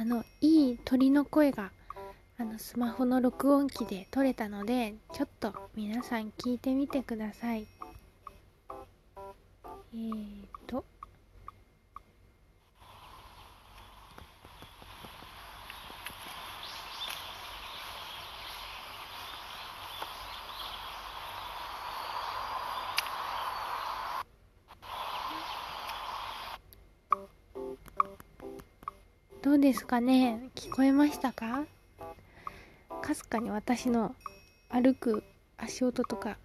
あのいい鳥の声があのスマホの録音機で撮れたのでちょっと皆さん聞いてみてください。えーとどうですかね？聞こえましたか？かすかに私の歩く足音とか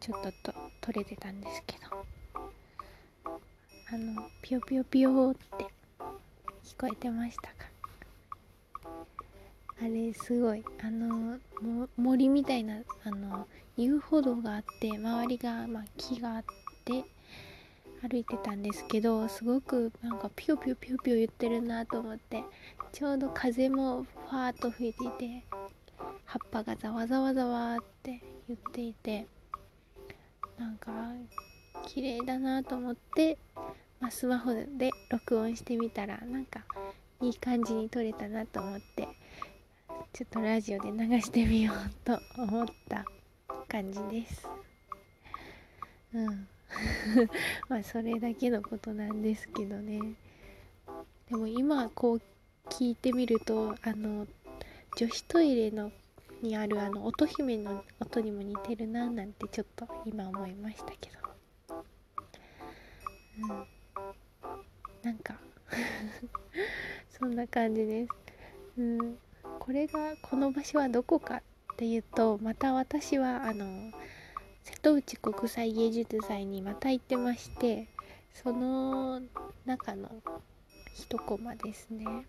ちょっとと取れてたんですけど。あのピヨピヨピヨって聞こえてましたか？あれすごいあの森みたいなあの遊歩道があって周りが、まあ、木があって歩いてたんですけどすごくなんかピヨピヨピヨピヨ言ってるなと思ってちょうど風もファーっと吹いていて葉っぱがざわざわざわって言っていてなんか綺麗だなと思って、まあ、スマホで録音してみたらなんかいい感じに撮れたなと思ってちょっとラジオで流してみようと思った感じです。うん まあそれだけのことなんですけどね。でも今こう聞いてみるとあの女子トイレのにあるあの乙姫の音にも似てるななんてちょっと今思いましたけど。うん。なんか そんな感じです。うん。これがこの場所はどこかっていうとまた私はあの瀬戸内国際芸術祭にまた行ってましてその中の一コマですね。やっ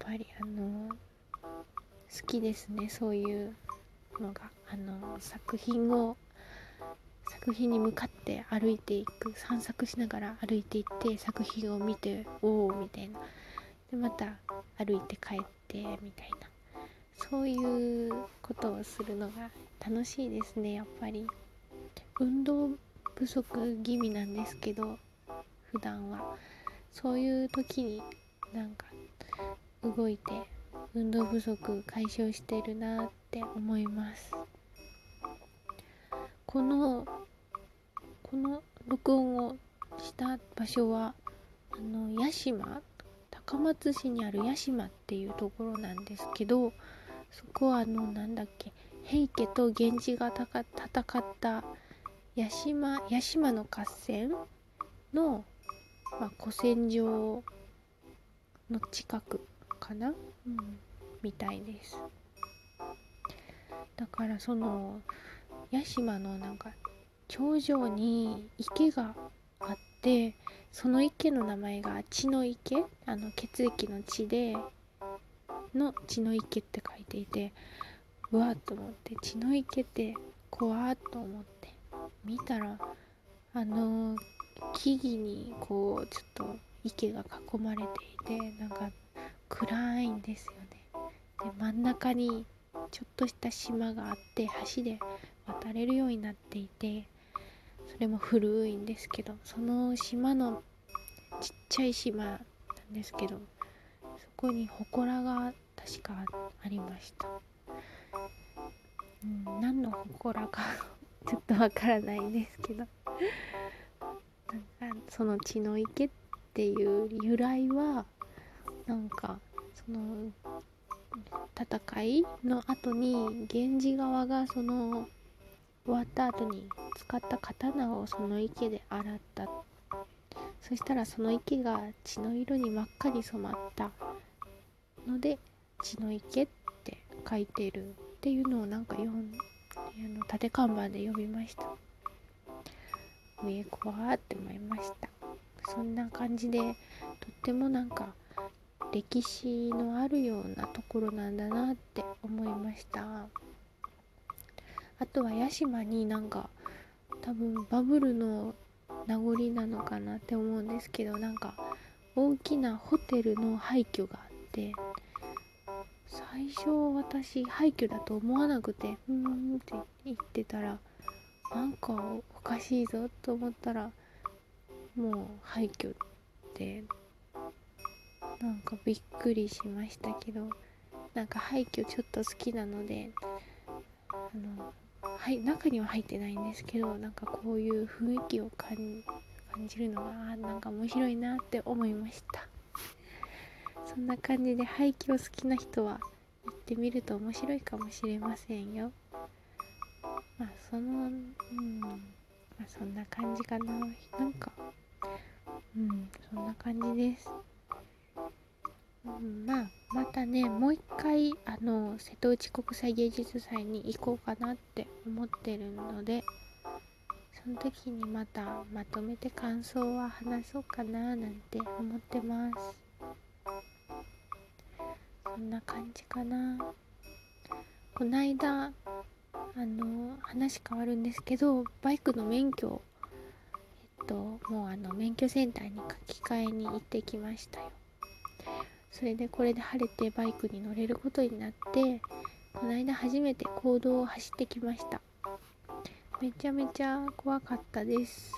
ぱりあの好きですねそういうのが。あの作品を作品に向かって歩いていく。散策しながら歩いていって作品を見ておおみたいな。でまた歩いて帰ってみたいな。そういうことをするのが楽しいですねやっぱり。運動不足気味なんですけど普段は。そういう時になんか動いて運動不足解消してるなって思います。このこの録音をした場所はあの屋島高松市にある屋島っていうところなんですけどそこはあのなんだっけ平家と源氏が戦った八島八島の合戦の、まあ、古戦場の近くかな、うん、みたいです。だからその八島のなんか頂上に池があってその池の名前が血の池？あの血液の血での血の池って書いていてうわっと思って血の池って怖っと思って見たらあの木々にこうちょっと池が囲まれていてなんか暗いんですよね。で真ん中にちょっとした島があって橋で渡れるようになっていてそれも古いんですけどその島のちっちゃい島なんですけどそこに祠が確かありました。ん、何の祠か ちょっとわからないですけど。なんかその血の池っていう由来はなんかその戦いの後に源氏側がその終わった後に使った刀をその池で洗った。そしたらその池が血の色に真っ赤に染まったので血の池って書いてる。っていうのをなんか読んあの縦看板で読みました。上怖って思いました。そんな感じでとってもなんか歴史のあるようなところなんだなって思いました。あとは屋島になんか多分バブルの名残なのかなって思うんですけどなんか大きなホテルの廃墟があって最初私廃墟だと思わなくてうーんって言ってたらなんかおかしいぞと思ったらもう廃墟でなんかびっくりしましたけどなんか廃墟ちょっと好きなのであのはい中には入ってないんですけどなんかこういう雰囲気を感じるのがなんか面白いなって思いました。そんな感じで廃墟好きな人は行ってみると面白いかもしれませんよ。まあそのうん。まあそんな感じかな。なんかうんそんな感じです。うん、まあまたねもう一回あの瀬戸内国際芸術祭に行こうかなって思ってるのでその時にまたまとめて感想は話そうかななんて思ってます。んな感じかな。こないだあの話変わるんですけどバイクの免許えっともうあの免許センターに書き換えに行ってきましたよ。それでこれで晴れてバイクに乗れることになってこの間初めて公道を走ってきました。めちゃめちゃ怖かったです。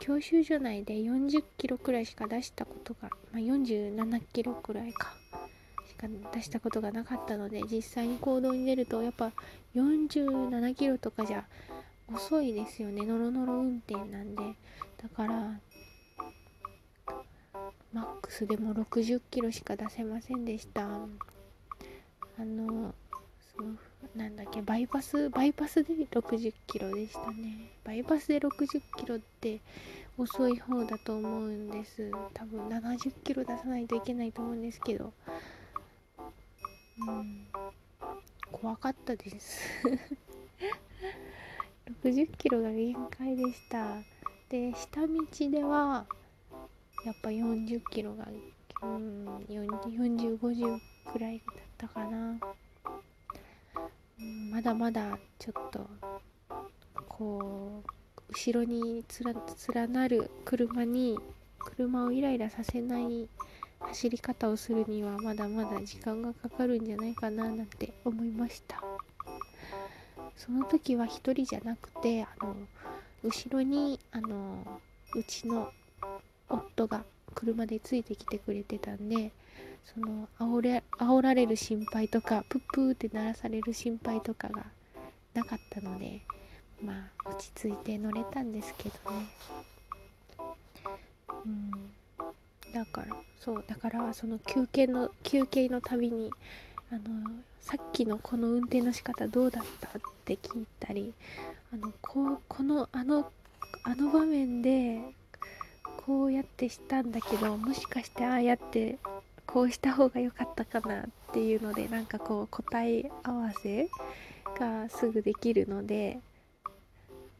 教習所内で40キロくらいしか出したことが、まあ、47キロくらいか。出したことがなかったので実際に行動に出るとやっぱ47キロとかじゃ遅いですよね。ノロノロ運転なんで。だからマックスでも60キロしか出せませんでした。あのそのなんだっけバイパスバイパスで60キロでしたね。バイパスで60キロって遅い方だと思うんです。多分70キロ出さないといけないと思うんですけど。うん怖かったです。60キロが限界でした。で下道ではやっぱ40キロが、うん、4050くらいだったかな、うん、まだまだちょっとこう後ろに連なる車に車をイライラさせない走り方をするにはまだまだ時間がかかるんじゃないかななんて思いました。その時は1人じゃなくてあの後ろにあのうちの夫が車でついてきてくれてたんでその煽れ煽られる心配とかプップーって鳴らされる心配とかがなかったのでまあ落ち着いて乗れたんですけどね。うん。だからそうだからその休憩の休憩のたびにあのさっきのこの運転の仕方どうだったって聞いたりあのこうこのあのあの場面でこうやってしたんだけどもしかしてああやってこうした方が良かったかなっていうのでなんかこう答え合わせがすぐできるので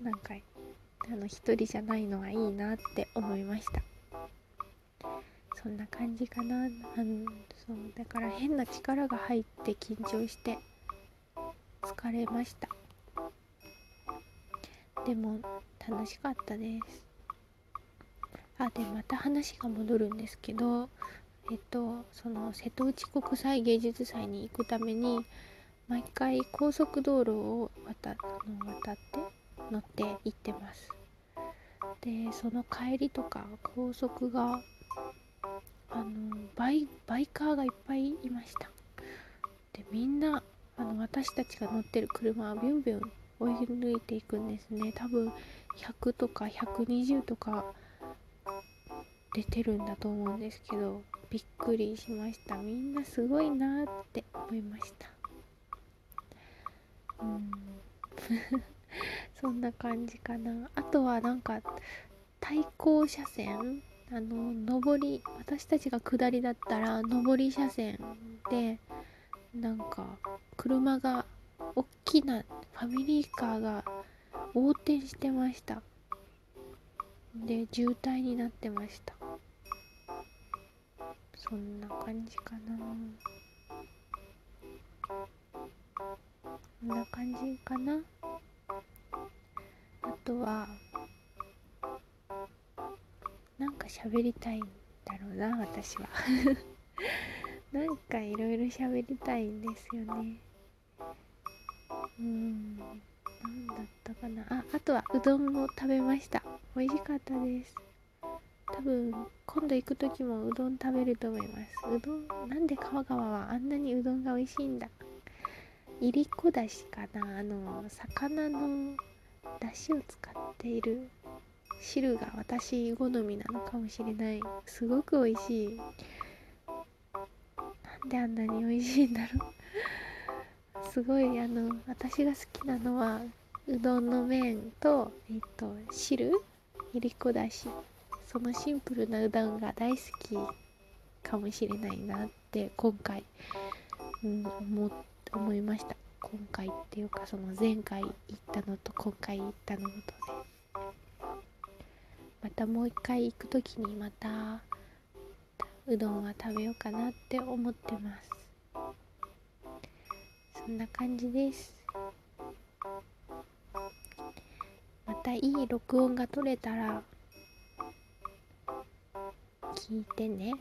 なんかあの一人じゃないのはいいなって思いました。そんな感じかな。あのそうだから変な力が入って緊張して疲れました。でも楽しかったです。あでまた話が戻るんですけどえっとその瀬戸内国際芸術祭に行くために毎回高速道路を渡渡って乗って行ってます。でその帰りとか高速があのバイバイカーがいっぱいいました。でみんなあの私たちが乗ってる車はビュンビュン追い抜いていくんですね。多分100とか120とか出てるんだと思うんですけどびっくりしました。みんなすごいなって思いました。うん。そんな感じかな。あとはなんか対向車線あの上り私たちが下りだったら上り車線でなんか車が大きなファミリーカーが横転してました。で渋滞になってました。そんな感じかな。こんな感じかな。あとはか喋りたいんだろうな私は。なんかいろいろ喋りたいんですよね。うん何だったかな。ああとはうどんを食べました。美味しかったです。食分今度行く時もうどん食べると思います。うどんなんで川川はあんなにうどんが美味しいんだ。いりこだしかな。あの魚のだしを使っている汁が私好みなのかもしれない。すごく美味しい。なんであんなに美味しいんだろう。すごいあの私が好きなのはうどんの麺とえっと汁いりこだし。そのシンプルなうどんが大好きかもしれないなって今回、うん、思思いました。今回っていうかその前回行ったのと今回行ったのとで。たもう一回行く時にまたうどんは食べようかなって思ってますそんな感じですまたいい録音が取れたら聞いてね。